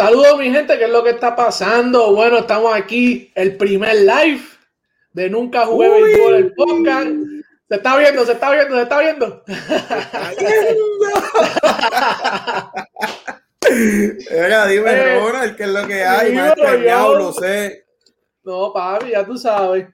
Saludos mi gente, ¿qué es lo que está pasando? Bueno, estamos aquí, el primer live de Nunca Jugué Béisbol, el podcast. Se está viendo, se está viendo, se está viendo. Era, dime, eh, Ronald, ¿qué es lo que hay? Maestro, lo sé. No, papi, ya tú sabes.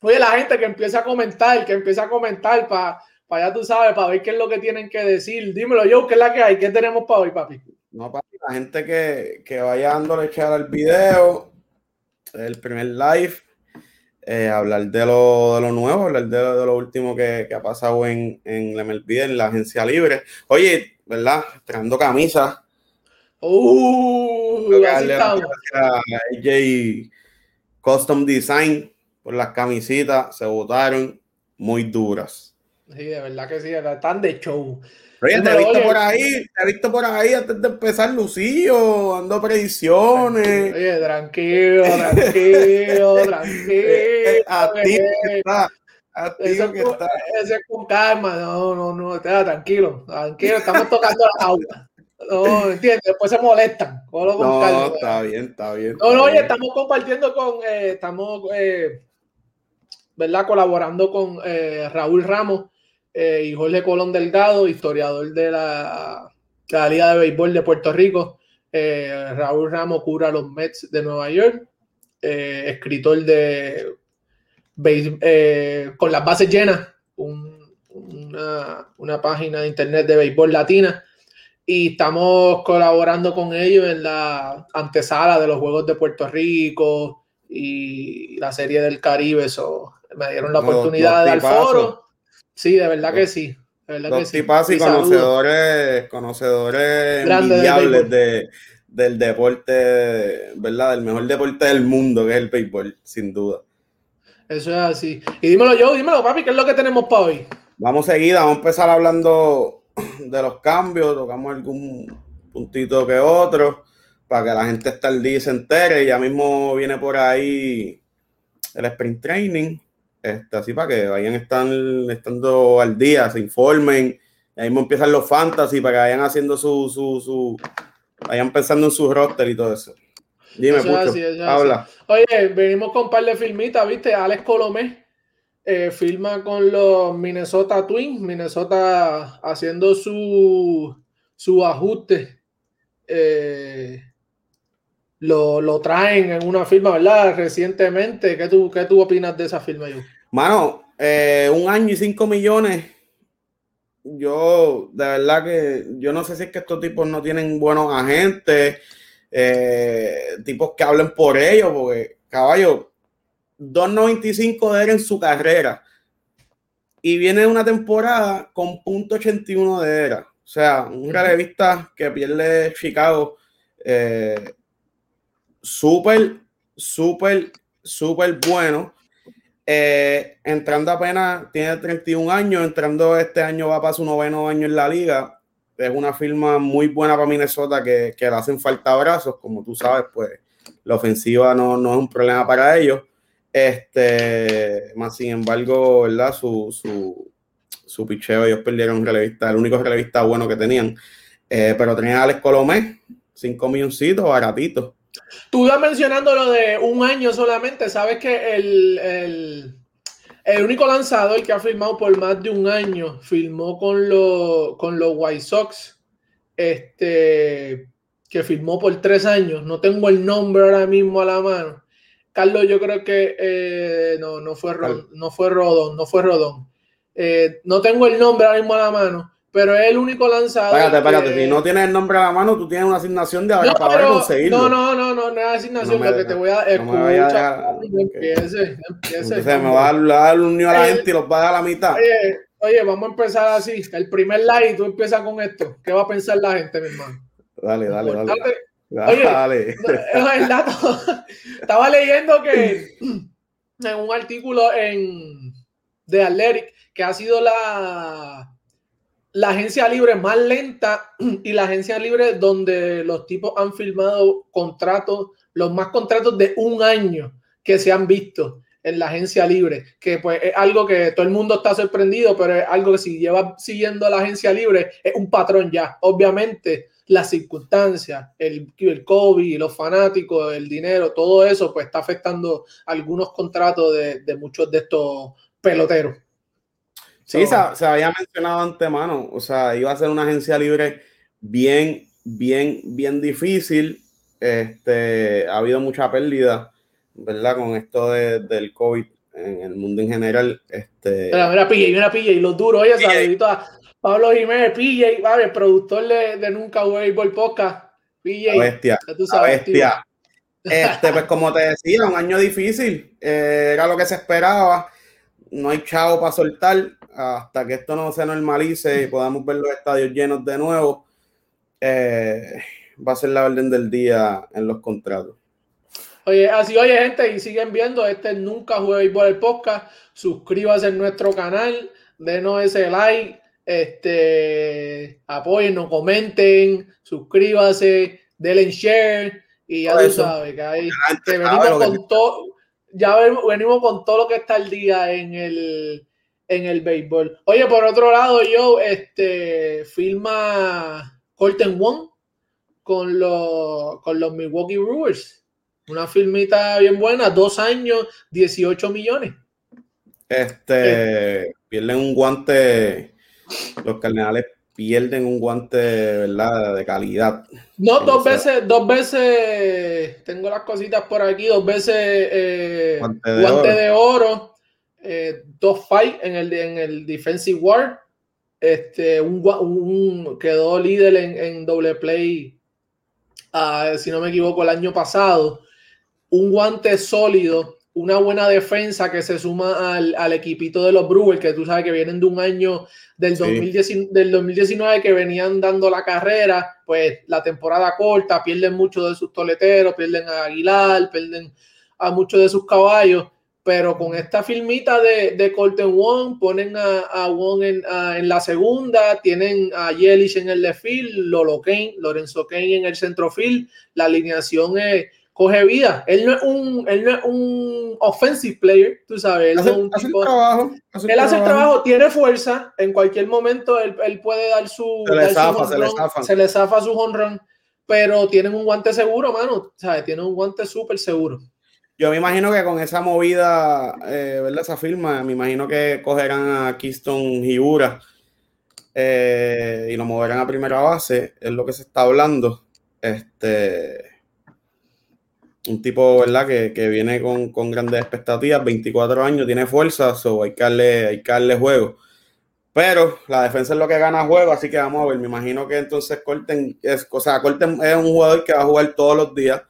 Oye, la gente que empieza a comentar, que empieza a comentar para, para ya tú sabes, para ver qué es lo que tienen que decir. Dímelo yo, ¿qué es la que hay? ¿Qué tenemos para hoy, papi? No, papi, la gente que, que vaya dándole echar al video, el primer live, eh, hablar de lo, de lo, nuevo, hablar de lo, de lo último que, que, ha pasado en, en la MLB, en la agencia libre. Oye, ¿verdad? Trayendo camisas. Uh, darle a AJ Custom Design por las camisitas, se votaron muy duras. Sí, de verdad que sí, están de show. Oye, te he visto por ahí, te he visto por ahí antes de empezar Lucillo, dando predicciones. Oye, tranquilo, tranquilo, tranquilo. a ti que está. A ti que está. Ese es con calma, no, no, no, tranquilo, tranquilo, estamos tocando la auto. No, entiendes, después se molestan. no, está bien, está bien. no, no, oye, estamos compartiendo con, eh, estamos, eh, ¿verdad? Colaborando con eh, Raúl Ramos eh, y Jorge Colón Delgado, historiador de la, Liga de Béisbol de Puerto Rico. Eh, Raúl Ramos cura los Mets de Nueva York, eh, escritor de Con las bases llenas, una, una, página de internet de béisbol latina. Y estamos colaborando con ellos en la antesala de los Juegos de Puerto Rico y la Serie del Caribe. So, me dieron la oportunidad de dar foro Sí, de verdad que sí. De verdad que sí. y conocedores, conocedores envidiables de, del deporte, ¿verdad? Del mejor deporte del mundo, que es el béisbol, sin duda. Eso es así. Y dímelo yo, dímelo, papi, ¿qué es lo que tenemos para hoy? Vamos seguida, vamos a empezar hablando de los cambios, tocamos algún puntito que otro, para que la gente esté al día y se entere. Ya mismo viene por ahí el sprint training. Este, así para que vayan están, estando al día, se informen. Ahí mismo empiezan los fantasy para que vayan haciendo su, su, su vayan pensando en su roster y todo eso. Dime, Pucho, habla. Oye, venimos con un par de filmitas, ¿viste? Alex Colomé eh, filma con los Minnesota Twins, Minnesota haciendo su, su ajuste. Eh, lo, traen en una firma, ¿verdad? Recientemente. ¿Qué tú, qué tú opinas de esa firma, yo? Mano, eh, un año y cinco millones. Yo, de verdad que yo no sé si es que estos tipos no tienen buenos agentes, eh, tipos que hablen por ellos, porque caballo, 2.95 de él en su carrera. Y viene una temporada con punto .81 de era. O sea, un relevista que pierde Chicago. Eh, súper, súper, súper bueno. Eh, entrando apenas, tiene 31 años, entrando este año va para su noveno año en la liga. Es una firma muy buena para Minnesota que, que le hacen falta brazos, como tú sabes, pues la ofensiva no, no es un problema para ellos. Este, más sin embargo, ¿verdad? Su, su, su picheo, ellos perdieron un relevista, el único relevista bueno que tenían. Eh, pero tenían a Alex Colomé, 5 milloncitos, baratitos. Tú ibas mencionando lo de un año solamente. Sabes que el, el, único lanzador que ha firmado por más de un año firmó con, con los White Sox. Este que firmó por tres años. No tengo el nombre ahora mismo a la mano. Carlos, yo creo que eh, no, no fue no fue Rodón, no fue Rodón. Eh, no tengo el nombre ahora mismo a la mano, pero es el único lanzador. Espérate, espérate, si no tienes el nombre a la mano, tú tienes una asignación de ahora para conseguirlo. No, no, no, no, no es asignación, lo que te voy a escuchar. No empiece, empiece. me va a dar un niño a la gente y los va a dar a la mitad. Oye, oye, vamos a empezar así. El primer like, tú empiezas con esto. ¿Qué va a pensar la gente, mi hermano? Dale, dale, dale. Oye, dale. El dato, estaba leyendo que en un artículo en de Athletic que ha sido la la agencia libre más lenta y la agencia libre donde los tipos han firmado contratos, los más contratos de un año que se han visto en la agencia libre, que pues es algo que todo el mundo está sorprendido, pero es algo que si lleva siguiendo a la agencia libre es un patrón ya. Obviamente las circunstancias, el, el COVID, los fanáticos, el dinero, todo eso, pues está afectando algunos contratos de, muchos de estos peloteros. Sí, se, había mencionado antemano, o sea, iba a ser una agencia libre bien, bien, bien difícil. Este, ha habido mucha pérdida, ¿verdad? Con esto del COVID en el mundo en general. Este... Mira, mira, pilla, mira, y los duros, oye, saludito a Pablo Jiménez, PJ, vale, el productor de, de Nunca Béisbol Podcast. PJ, bestia, tú sabes, bestia. Este, pues como te decía, un año difícil, eh, era lo que se esperaba. No hay chavo para soltar hasta que esto no se normalice y podamos ver los estadios llenos de nuevo. Eh, va a ser la orden del día en los contratos. Oye, así oye, gente, y siguen viendo este Nunca Juega Béisbol el podcast. Suscríbase en nuestro canal, denos ese like este, apoyen, comenten, suscríbase, denle share y ya tú sabes que ahí venimos con todo, ya venimos con todo lo que está al día en el en el béisbol. Oye, por otro lado, yo este filma Colton Wong con los con los Milwaukee Brewers. Una filmita bien buena, dos años, 18 millones. Este, pierden un guante los cardenales pierden un guante ¿verdad? de calidad. No, dos veces, dos veces, tengo las cositas por aquí, dos veces eh, guante de oro, eh, dos fight en el, en el Defensive War, este, un, quedó líder en, doble play, ah, si no me equivoco, el año pasado, un guante sólido una buena defensa que se suma al, al, equipito de los Brewers, que tú sabes que vienen de un año del, 2019, del 2019 que venían dando la carrera, pues la temporada corta, pierden muchos de sus toleteros, pierden a Aguilar, pierden a muchos de sus caballos, pero con esta filmita de, de Colton Wong, ponen a, a Wong en, en, la segunda, tienen a Yelich en el left field, Lolo Kane, Lorenzo Kane en el centrofield, la alineación es coge vida. Él no es un, él no es un offensive player, tú sabes. Él hace, un tipo, trabajo, él hace el trabajo, tiene fuerza. En cualquier momento él, él puede dar su. Se le, zafa, se le zafa, se le zafa. su home pero tienen un guante seguro, mano. ¿sabes? Tienen un guante súper seguro. Yo me imagino que con esa movida, eh, ¿verdad? Esa firma, me imagino que cogerán a Keystone Hibura eh, y lo moverán a primera base, es lo que se está hablando. Este un tipo, ¿verdad? Que, que viene con, con, grandes expectativas, 24 años, tiene fuerza, so hay que darle, hay que darle juego. Pero la defensa es lo que gana juego, así que vamos a ver. Me imagino que entonces Corten es, o sea, Corten es un jugador que va a jugar todos los días,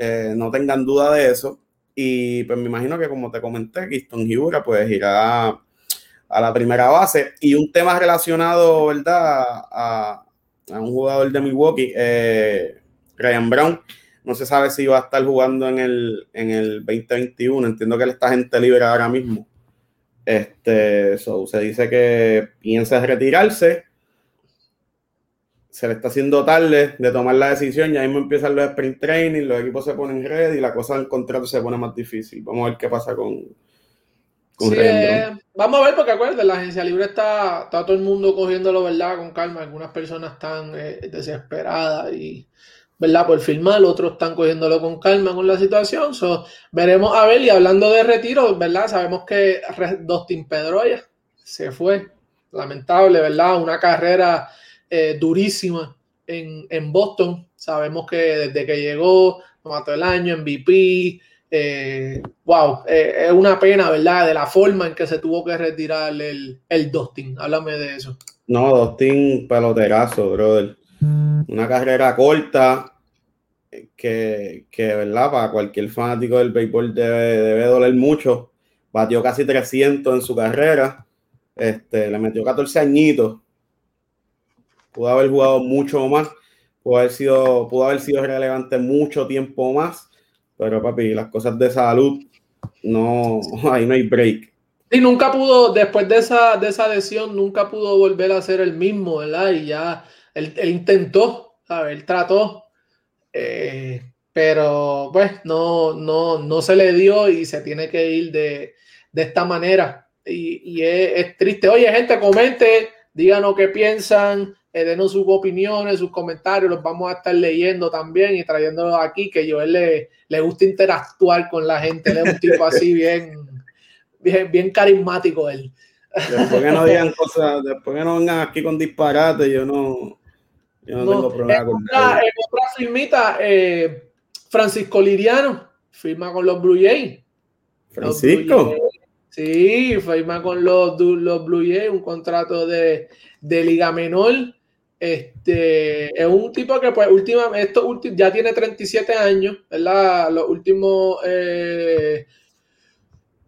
eh, no tengan duda de eso. Y pues me imagino que, como te comenté, Kiston Hibura pues irá a, la primera base. Y un tema relacionado, ¿verdad? A, a un jugador de Milwaukee, eh, Ryan Brown no se sabe si va a estar jugando en el, en el 2021. Entiendo que él está gente libre ahora mismo. Este, se dice que piensa retirarse. Se le está haciendo tarde de tomar la decisión. Ya mismo empiezan los sprint training, los equipos se ponen red y la cosa del contrato se pone más difícil. Vamos a ver qué pasa con. con eh, vamos a ver, porque acuérdense, la agencia libre está, está todo el mundo cogiéndolo, ¿verdad? Con calma. Algunas personas están eh, desesperadas y ¿verdad? Por firmar, otros están cogiéndolo con calma con la situación. So, veremos a ver, y hablando de retiro, ¿verdad? Sabemos que Dustin Pedroya se fue, lamentable, ¿verdad? Una carrera eh, durísima en, en, Boston. Sabemos que desde que llegó, mató el año, MVP. Eh, wow, eh, es una pena, ¿verdad? De la forma en que se tuvo que retirar el, el Dustin. Háblame de eso. No, Dustin, peloterazo, brother una carrera corta que, que, ¿verdad? Para cualquier fanático del béisbol debe, debe doler mucho. Batió casi 300 en su carrera. Este, le metió 14 añitos. Pudo haber jugado mucho más. Pudo haber sido, pudo haber sido relevante mucho tiempo más. Pero papi, las cosas de salud, no, ahí no hay break. Y nunca pudo, después de esa, de esa lesión, nunca pudo volver a ser el mismo, ¿verdad? Y ya él, intentó, ¿sabes? Él trató, eh, pero pues no, no, no se le dio y se tiene que ir de, esta manera. Y, es, triste. Oye, gente, comente, díganos qué piensan, eh, denos sus opiniones, sus comentarios, los vamos a estar leyendo también y trayéndolos aquí, que Joel le, le gusta interactuar con la gente, él es un tipo así bien, bien, bien carismático él. Después que no digan cosas, después que no vengan aquí con disparates, yo no, yo no, tengo problema con otra, en otra filmita, eh, Francisco Liriano firma con los Blue Jays. Francisco. sí, firma con los, los Blue Jays un contrato de, de liga menor. Este es un tipo que, pues, última, esto ya tiene 37 años, ¿verdad? Los últimos eh,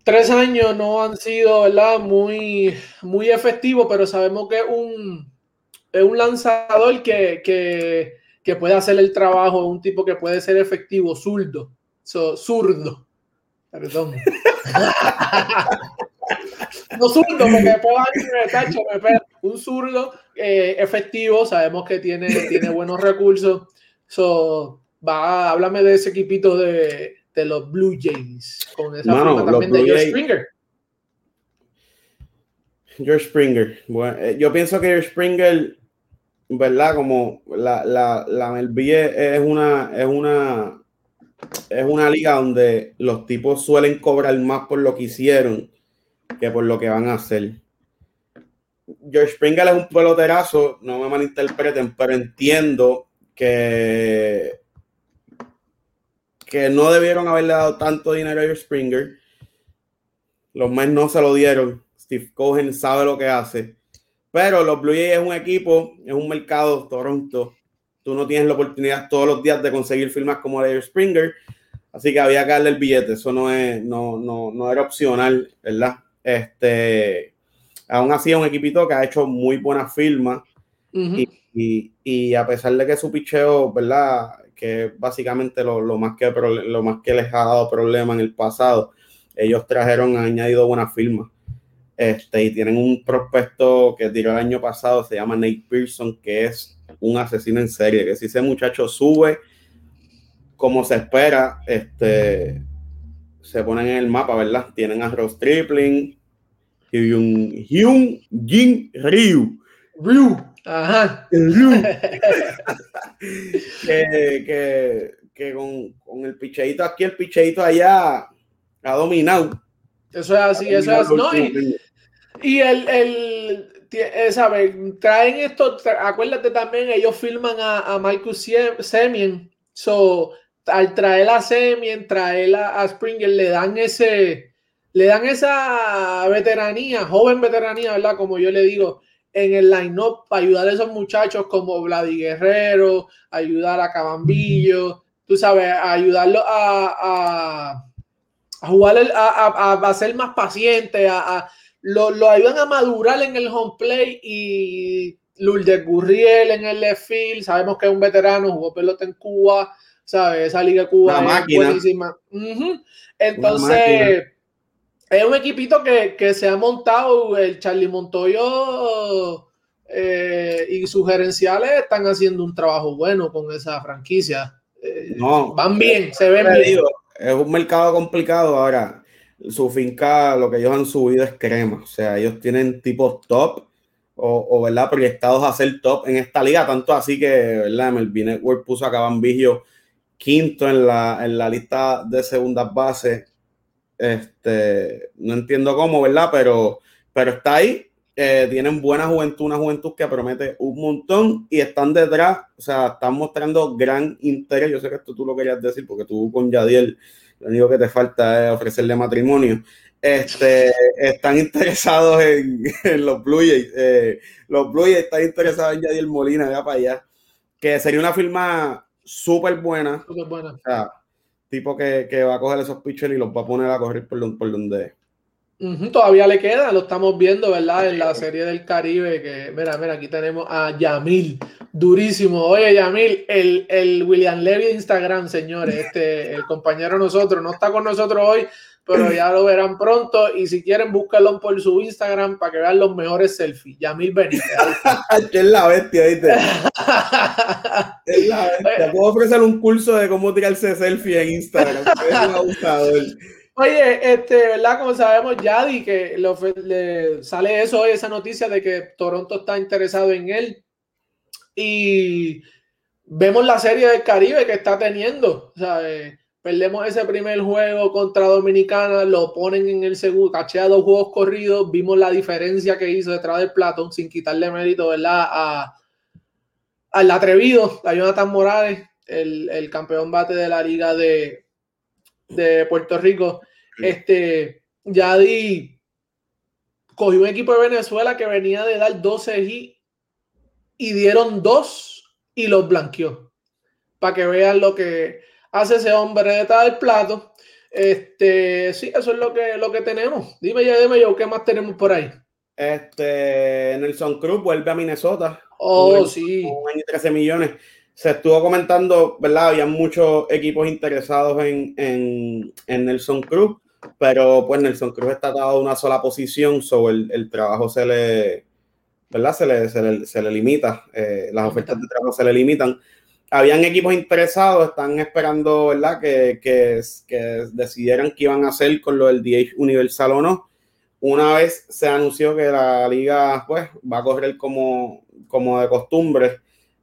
tres años no han sido, ¿verdad? Muy, muy efectivos, pero sabemos que es un, es un lanzador que, que, que puede hacer el trabajo, un tipo que puede ser efectivo, zurdo, zurdo. Perdón. no zurdo, porque después me un zurdo eh, efectivo, sabemos que tiene, tiene buenos recursos. So, va, háblame de ese equipito de, de los Blue Jays, con esa Mano, también de George Springer. George Springer. Bueno, eh, yo pienso que George Springer, ¿verdad? Como la, la, la es una, es una es una liga donde los tipos suelen cobrar más por lo que hicieron que por lo que van a hacer. George Springer es un peloterazo, no me malinterpreten, pero entiendo que, que no debieron haberle dado tanto dinero a George Springer. Los Mets no se lo dieron. Steve Cohen sabe lo que hace. Pero los Blue Jays es un equipo, es un mercado, Toronto. Tú no tienes la oportunidad todos los días de conseguir firmas como de George Springer. Así que había que darle el billete. Eso no, es, no, no, no era opcional, ¿verdad? Este, aún así es un equipito que ha hecho muy buenas firmas y, a pesar de que su picheo, ¿verdad? Que básicamente lo, más que, lo más que les ha dado problema en el pasado, ellos trajeron, han añadido buenas firmas. Este, y tienen un prospecto que tiró el año pasado, se llama Nate Pearson, que es un asesino en serie, que si ese muchacho sube como se espera, este, se ponen en el mapa, ¿verdad? Tienen a Ross Tripling, Hyun, Hyun Jin Ryu. Ryu. Ajá. Ryu. que, que, con, con, el picheito aquí, el picheito allá ha dominado. Eso es así, eso es así. No, y, y, el, el eh, ¿sabes? Traen esto, acuérdate también, ellos filman a, a Marcus Semien. So, al traer a Semien, traer a, Springer, le dan ese, le dan esa veteranía, joven veteranía, ¿verdad? Como yo le digo, en el line-up para ayudar a esos muchachos como Vladi Guerrero, ayudar a Cabambillo, tú sabes, ayudarlo a, a, jugar, a, a, ser más paciente, a, lo, lo, ayudan a madurar en el home play y Lourdes Gurriel en el left field, sabemos que es un veterano, jugó pelota en Cuba, ¿sabes? Esa Liga Cuba es buenísima. Entonces, es un equipito que, se ha montado, el Charlie Montoyo eh, y sus gerenciales están haciendo un trabajo bueno con esa franquicia. Eh, no, van bien, se ven bien. es un mercado complicado ahora. Su finca, lo que ellos han subido es crema. O sea, ellos tienen tipos top o, o ¿verdad? proyectados a ser top en esta liga. Tanto así que, ¿verdad? Melvin Network puso a Cabambillo quinto en la, en la lista de segundas bases. Este, no entiendo cómo, ¿verdad? Pero, pero está ahí. Eh, tienen buena juventud, una juventud que promete un montón y están detrás, o sea, están mostrando gran interés. Yo sé que esto tú lo querías decir porque tú con Yadiel, lo único que te falta es ofrecerle matrimonio. Este, están interesados en, los Blue Jays. Eh, los Blue Jays están interesados en Yadiel Molina, ya para allá. Que sería una firma súper buena. buena. O sea, tipo que, va a coger esos pitchers y los va a poner a correr por, por donde todavía le queda, lo estamos viendo, ¿verdad? En la serie del Caribe, que, mira, mira, aquí tenemos a Yamil, durísimo. Oye, Yamil, el, el William Levy de Instagram, señores, este, el compañero nosotros, no está con nosotros hoy, pero ya lo verán pronto. Y si quieren, búscalo por su Instagram para que vean los mejores selfies. Yamil Benítez. es la bestia, ¿viste? es la bestia. Puedo ofrecer un curso de cómo tirarse selfie en Instagram. Es un abusador. Oye, este, ¿verdad? Como sabemos, Yadi, que le sale eso hoy, esa noticia de que Toronto está interesado en él. y vemos la serie del Caribe que está teniendo. Eh, perdemos ese primer juego contra Dominicana, lo ponen en el segundo, cachea dos juegos corridos, vimos la diferencia que hizo detrás del plato, sin quitarle mérito, ¿verdad? A, al atrevido, a Jonathan Morales, el, campeón bate de la liga de, de Puerto Rico. Este, Yadi cogió un equipo de Venezuela que venía de dar 12 y, y dieron dos y los blanqueó. Para que vean lo que hace ese hombre detrás del plato. Este, sí, eso es lo que, lo que tenemos. Dime ya, dime yo, ¿qué más tenemos por ahí? Este, Nelson Cruz vuelve a Minnesota. Oh, sí. Un año y 13 millones. Se estuvo comentando, ¿verdad? Había muchos equipos interesados en, en, en Nelson Cruz, pero pues Nelson Cruz está dado una sola posición, sobre el, el, trabajo se le, ¿verdad? Se le, se le, se le limita, eh, las ofertas de trabajo se le limitan habían equipos interesados, están esperando, ¿verdad? Que, que, decidieran qué iban a hacer con lo del DH Universal o no. Una vez se anunció que la liga, pues, va a correr como, como de costumbre,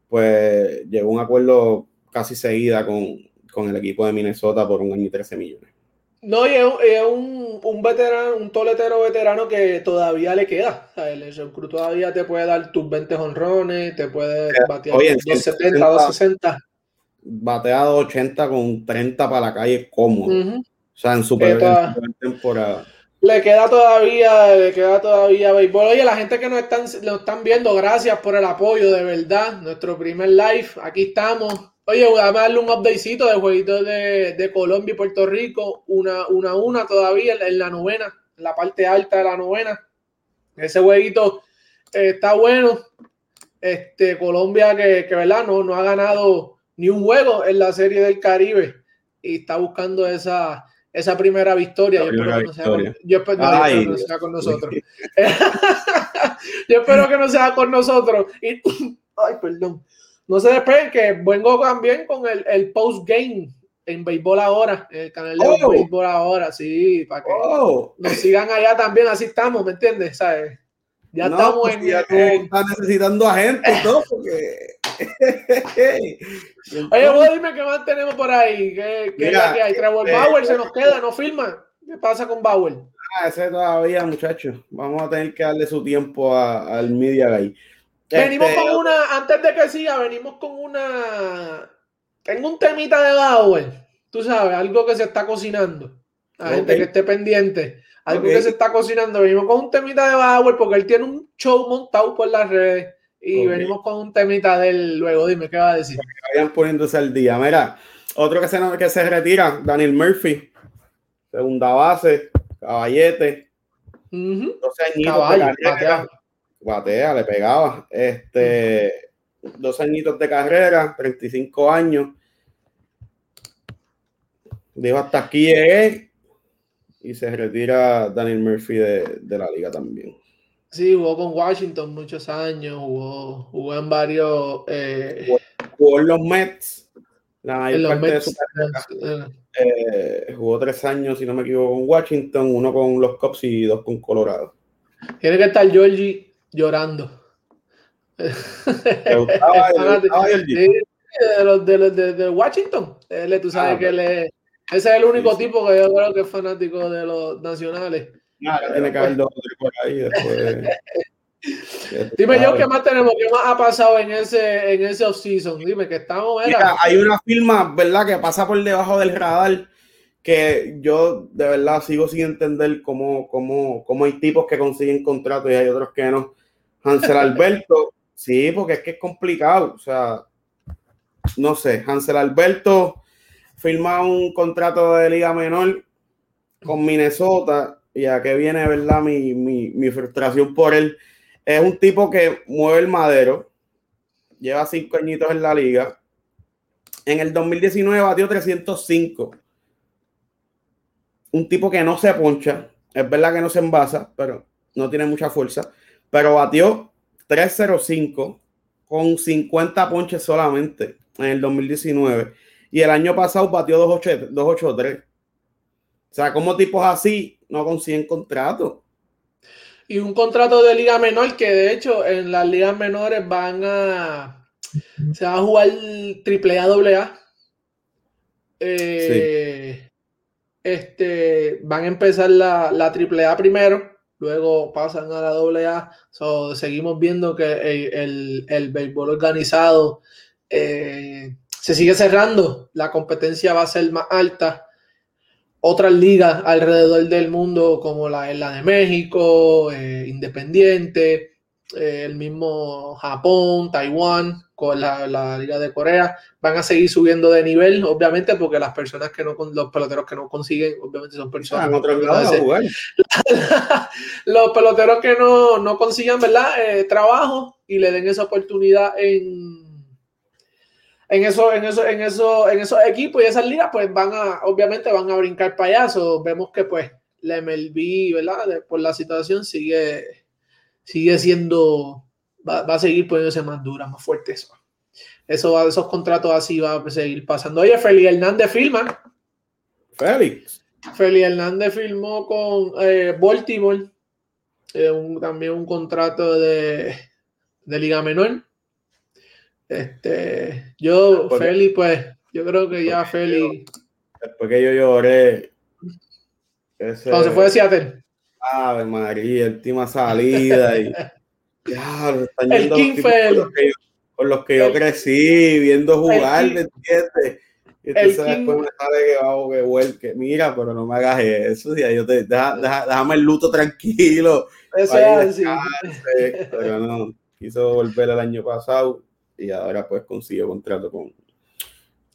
pues llegó un acuerdo casi seguida con, con el equipo de Minnesota por un año y 13 millones. No, y es, un, un, veterano, un toletero veterano que todavía le queda. el Cruz todavía te puede dar tus 20 honrones, te puede batear 270, 260. Batea 280 con 30 para la calle cómodo. O sea, en super temporada. Le queda todavía, le queda todavía béisbol. Oye, la gente que nos están, nos están viendo, gracias por el apoyo, de verdad. Nuestro primer live, aquí estamos Oye, voy a darle un updatecito de jueguitos de, Colombia y Puerto Rico, una, una, una todavía en la novena, en la parte alta de la novena. Ese jueguito eh, está bueno. Este, Colombia que, que ¿verdad? No, no ha ganado ni un juego en la serie del Caribe y está buscando esa, esa primera victoria. yo, espero que no sea con, nosotros. yo espero que no sea con nosotros. Y, ay, perdón. No se despeguen que vengo también con el, el post-game en Béisbol Ahora, el canal de oh. Béisbol Ahora, sí, para que oh. nos sigan allá también, así estamos, ¿me entiendes? ¿Sabes? Ya estamos pues en. Ya está necesitando a gente y todo, porque. Oye, vos dime qué más tenemos por ahí. ¿Qué, qué Mira, que hay? Trevor eh, Bauer se nos queda, no firma. ¿Qué pasa con Bauer? Ah, ese todavía, muchachos. Vamos a tener que darle su tiempo al Media Guy. Venimos este, con una, antes de que siga, venimos con una. Tengo un temita de Bauer, tú sabes, algo que se está cocinando. La gente que esté pendiente, algo que se está cocinando. Venimos con un temita de Bauer porque él tiene un show montado por las redes y venimos con un temita de él luego. Dime, ¿qué va a decir? Vayan poniéndose al día. Mira, otro que se, que se retira, Daniel Murphy, segunda base, caballete. 12 añitos batea, le pegaba. Este, dos añitos de carrera, 35 años. Dijo hasta aquí llegué y se retira Daniel Murphy de, la liga también. Sí, jugó con Washington muchos años, jugó, jugó en varios. Eh, jugó, en los Mets, la de carrera. Eh, jugó tres años, si no me equivoco, con Washington, uno con los Cubs y dos con Colorado. Tiene que estar Georgie llorando. de, los, de, los, de, Washington. Él, tú sabes ah, que le, ese es el único tipo que yo creo que es fanático de los nacionales. tiene que haber dos por ahí después. Dime yo qué más tenemos, qué más ha pasado en ese, en ese off-season. Dime que estamos. hay una firma, ¿verdad?, que pasa por debajo del radar que yo de verdad sigo sin entender cómo, cómo, cómo hay tipos que consiguen contratos y hay otros que no. Hansel Alberto, sí, porque es que es complicado. O sea, no sé, Hansel Alberto firma un contrato de liga menor con Minnesota y a viene, ¿verdad? Mi, mi, mi frustración por él. Es un tipo que mueve el madero, lleva cinco añitos en la liga. En el 2019 batió 305. Un tipo que no se poncha, es verdad que no se envasa, pero no tiene mucha fuerza pero batió 305 con 50 ponches solamente en el 2019. Y el año pasado batió 283. O sea, como tipos así no consiguen contrato. Y un contrato de liga menor que de hecho en las ligas menores van a Se va a jugar triple A, doble A. Eh, este, van a empezar la, la triple A primero, luego pasan a la doble A. seguimos viendo que el, el, béisbol organizado eh, se sigue cerrando, la competencia va a ser más alta. Otras ligas alrededor del mundo, como la, la de México, eh, Independiente, eh, el mismo Japón, Taiwán, con la, Liga de Corea, van a seguir subiendo de nivel, obviamente, porque las personas que no, los peloteros que no consiguen, obviamente son personas. Ah, los peloteros que no, no consigan, ¿verdad? Eh, trabajo y le den esa oportunidad en en eso, en eso, en eso, en esos equipos y esas ligas, pues van a, obviamente van a brincar payasos. Vemos que pues la MLB, ¿verdad? Por la situación sigue, sigue siendo, va, a seguir poniéndose más dura, más fuerte eso. Eso, esos contratos así va a seguir pasando. Oye, Félix Hernández firma. Félix. Félix Hernández firmó con eh, Baltimore eh, también un contrato de, de Liga Menor. Este, yo, Feli, pues, yo creo que ya Feli. Después que yo lloré. Ese, Cuando se fue de Seattle. Ave María, última salida. y, ya, están el King Feli. Con los que yo crecí, viendo jugar, ¿me entiendes? Y entonces después me sale que vamos, que vuelque. Mira, pero no me hagas eso. Ya, yo te, deja, déjame el luto tranquilo. Eso es así. Pero no, quiso volver el año pasado y ahora pues consigue contrato con,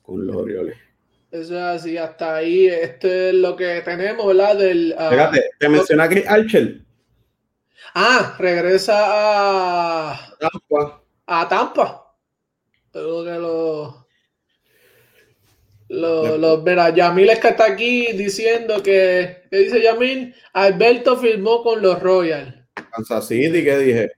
con los Orioles. Eso es así, hasta ahí, esto es lo que tenemos, ¿verdad? Del, uh, Espérate, te menciona Chris Archer. Ah, regresa a Tampa. A Tampa. Luego que lo. Lo, lo, mira, Yamil es que está aquí diciendo que, ¿qué dice Yamil? Alberto firmó con los Royals. Kansas City, ¿qué dije?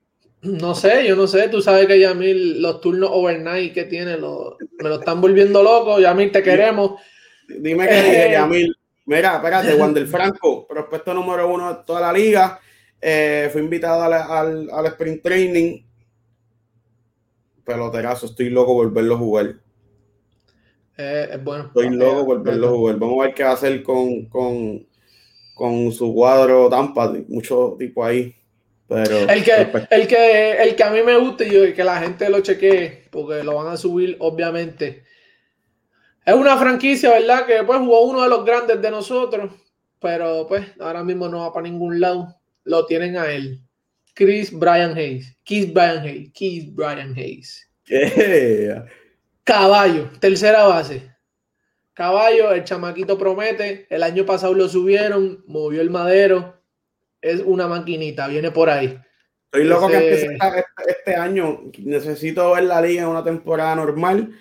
No sé, yo no sé. Tú sabes que Yamil, los turnos overnight que tiene, lo, me lo están volviendo loco. Yamil, te queremos. Dime que eh, Yamil. Mira, espérate, Wander Franco, prospecto número uno de toda la liga. Eh, fue invitado al, al, sprint training. Peloterazo, estoy loco por verlo jugar. Eh, es bueno. Estoy loco por verlo jugar. Vamos a ver qué va a hacer con, con, con su cuadro Tampa. Mucho tipo ahí el, que, el, que, el que a mí me gusta y que la gente lo chequee, porque lo van a subir, obviamente. Es una franquicia, ¿verdad? Que pues jugó uno de los grandes de nosotros, pero pues ahora mismo no va para ningún lado. Lo tienen a él. Chris Brian Hayes. Keith Brian Hayes. Keith Brian Hayes. Caballo, tercera base. Caballo, el chamaquito promete. El año pasado lo subieron, movió el madero es una maquinita, viene por ahí. Estoy loco que empiece este, este año. Necesito ver la liga en una temporada normal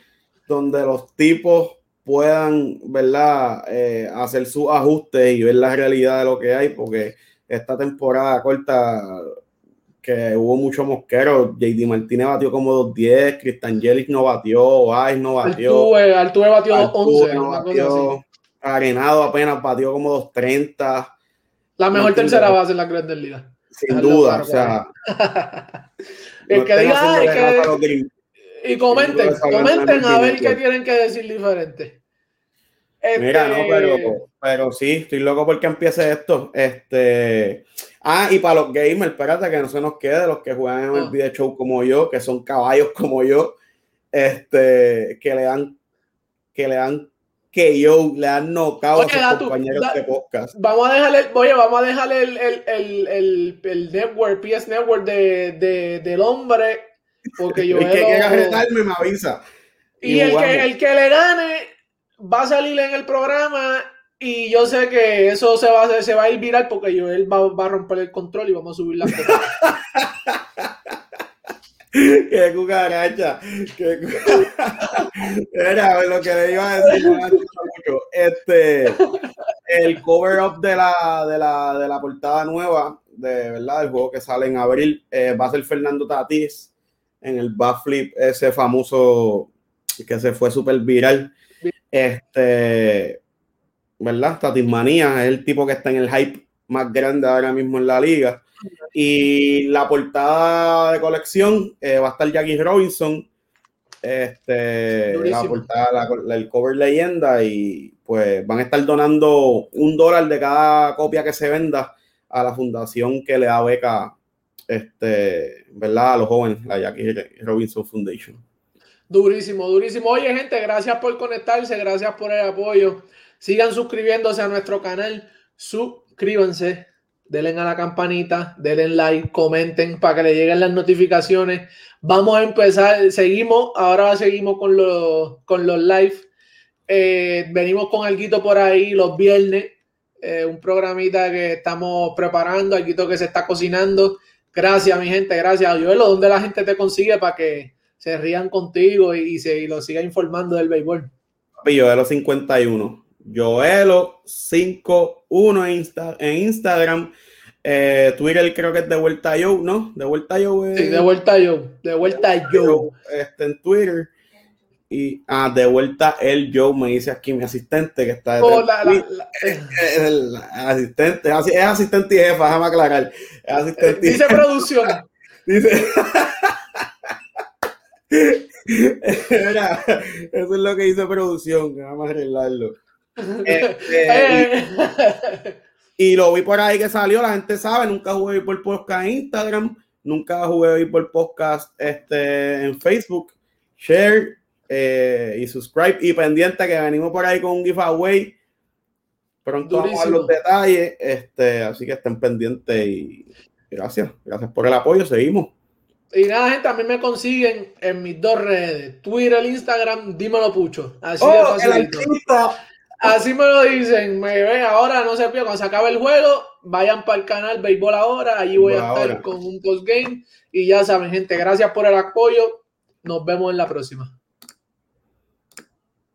donde los tipos puedan, ¿verdad?, eh, hacer sus ajustes y ver la realidad de lo que hay, porque esta temporada corta que hubo mucho mosquero, JD Martínez batió como 2.10, Cristian Jelich no batió, Ice no batió. Altuve, batió 2.11. Arenado apenas batió como 2.30. La mejor tercera base en la Grandes Ligas. Sin duda, o sea. el que diga, que, y comenten, comenten a ver qué tienen que decir diferente. Mira, no, pero, este, pero sí, estoy loco porque empiece esto. Este, ah, y para los gamers, espérate que no se nos quede los que juegan en el ah. video show como yo, que son caballos como yo, este, que le dan, que le dan que yo le han nocado a sus compañeros de podcast. Vamos a dejarle, oye, vamos a dejarle el, el, el, el, network, PS Network de, de, del hombre, porque yo... el que quiera retarme me avisa. Y, el, que, el que le gane va a salir en el programa y yo sé que eso se va a, se va a ir viral porque yo él va, va a romper el control y vamos a subir la qué cucaracha. Qué Era lo que le iba a decir. Este, el cover up de la, de la, de la portada nueva, de verdad, el juego que sale en abril, eh, va a ser Fernando Tatis en el backflip, ese famoso que se fue súper viral. Este, ¿verdad? Tatis Manía es el tipo que está en el hype más grande ahora mismo en la liga. Y la portada de colección eh, va a estar Jackie Robinson este, la portada, el cover leyenda y pues van a estar donando un dólar de cada copia que se venda a la fundación que le da beca, este, ¿verdad? A los jóvenes, la Jackie Robinson Foundation. Durísimo, durísimo. Oye, gente, gracias por conectarse, gracias por el apoyo. Sigan suscribiéndose a nuestro canal, suscríbanse, denle a la campanita, denle like, comenten para que le lleguen las notificaciones. Vamos a empezar, seguimos, ahora seguimos con los, con los live. Eh, venimos con algo por ahí los viernes, eh, un programita que estamos preparando, algo que se está cocinando. Gracias, mi gente, gracias. Joelo, ¿dónde la gente te consigue para que se rían contigo y, se, y lo siga informando del béisbol? 51. Joelo 51 en, en Instagram. Eh, Twitter creo que es de vuelta yo, ¿no? De vuelta yo. Sí, de vuelta yo. De vuelta yo. Este, en Twitter. Y ah, de vuelta el Joe, me dice aquí mi asistente que está oh, la, el, asistente, es asistente y jefa, déjame aclarar. asistente dice producción. dice. Eso es lo que dice producción, vamos a arreglarlo. Este, y, lo vi por ahí que salió, la gente sabe, nunca jugué por podcast en Instagram, nunca jugué por podcast este, en Facebook. Share eh, y subscribe y pendiente que venimos por ahí con un giveaway. Pronto vamos a los detalles, este, así que estén pendientes y gracias, gracias por el apoyo, seguimos. Y nada, gente, también me consiguen en mis dos redes, Twitter, Instagram, dímelo pucho. Así oh, Así me lo dicen, me ven ahora, no se pierdan, cuando se acabe el juego, vayan para el canal Béisbol Ahora, allí voy a estar con un postgame. Y ya saben, gente, gracias por el apoyo, nos vemos en la próxima.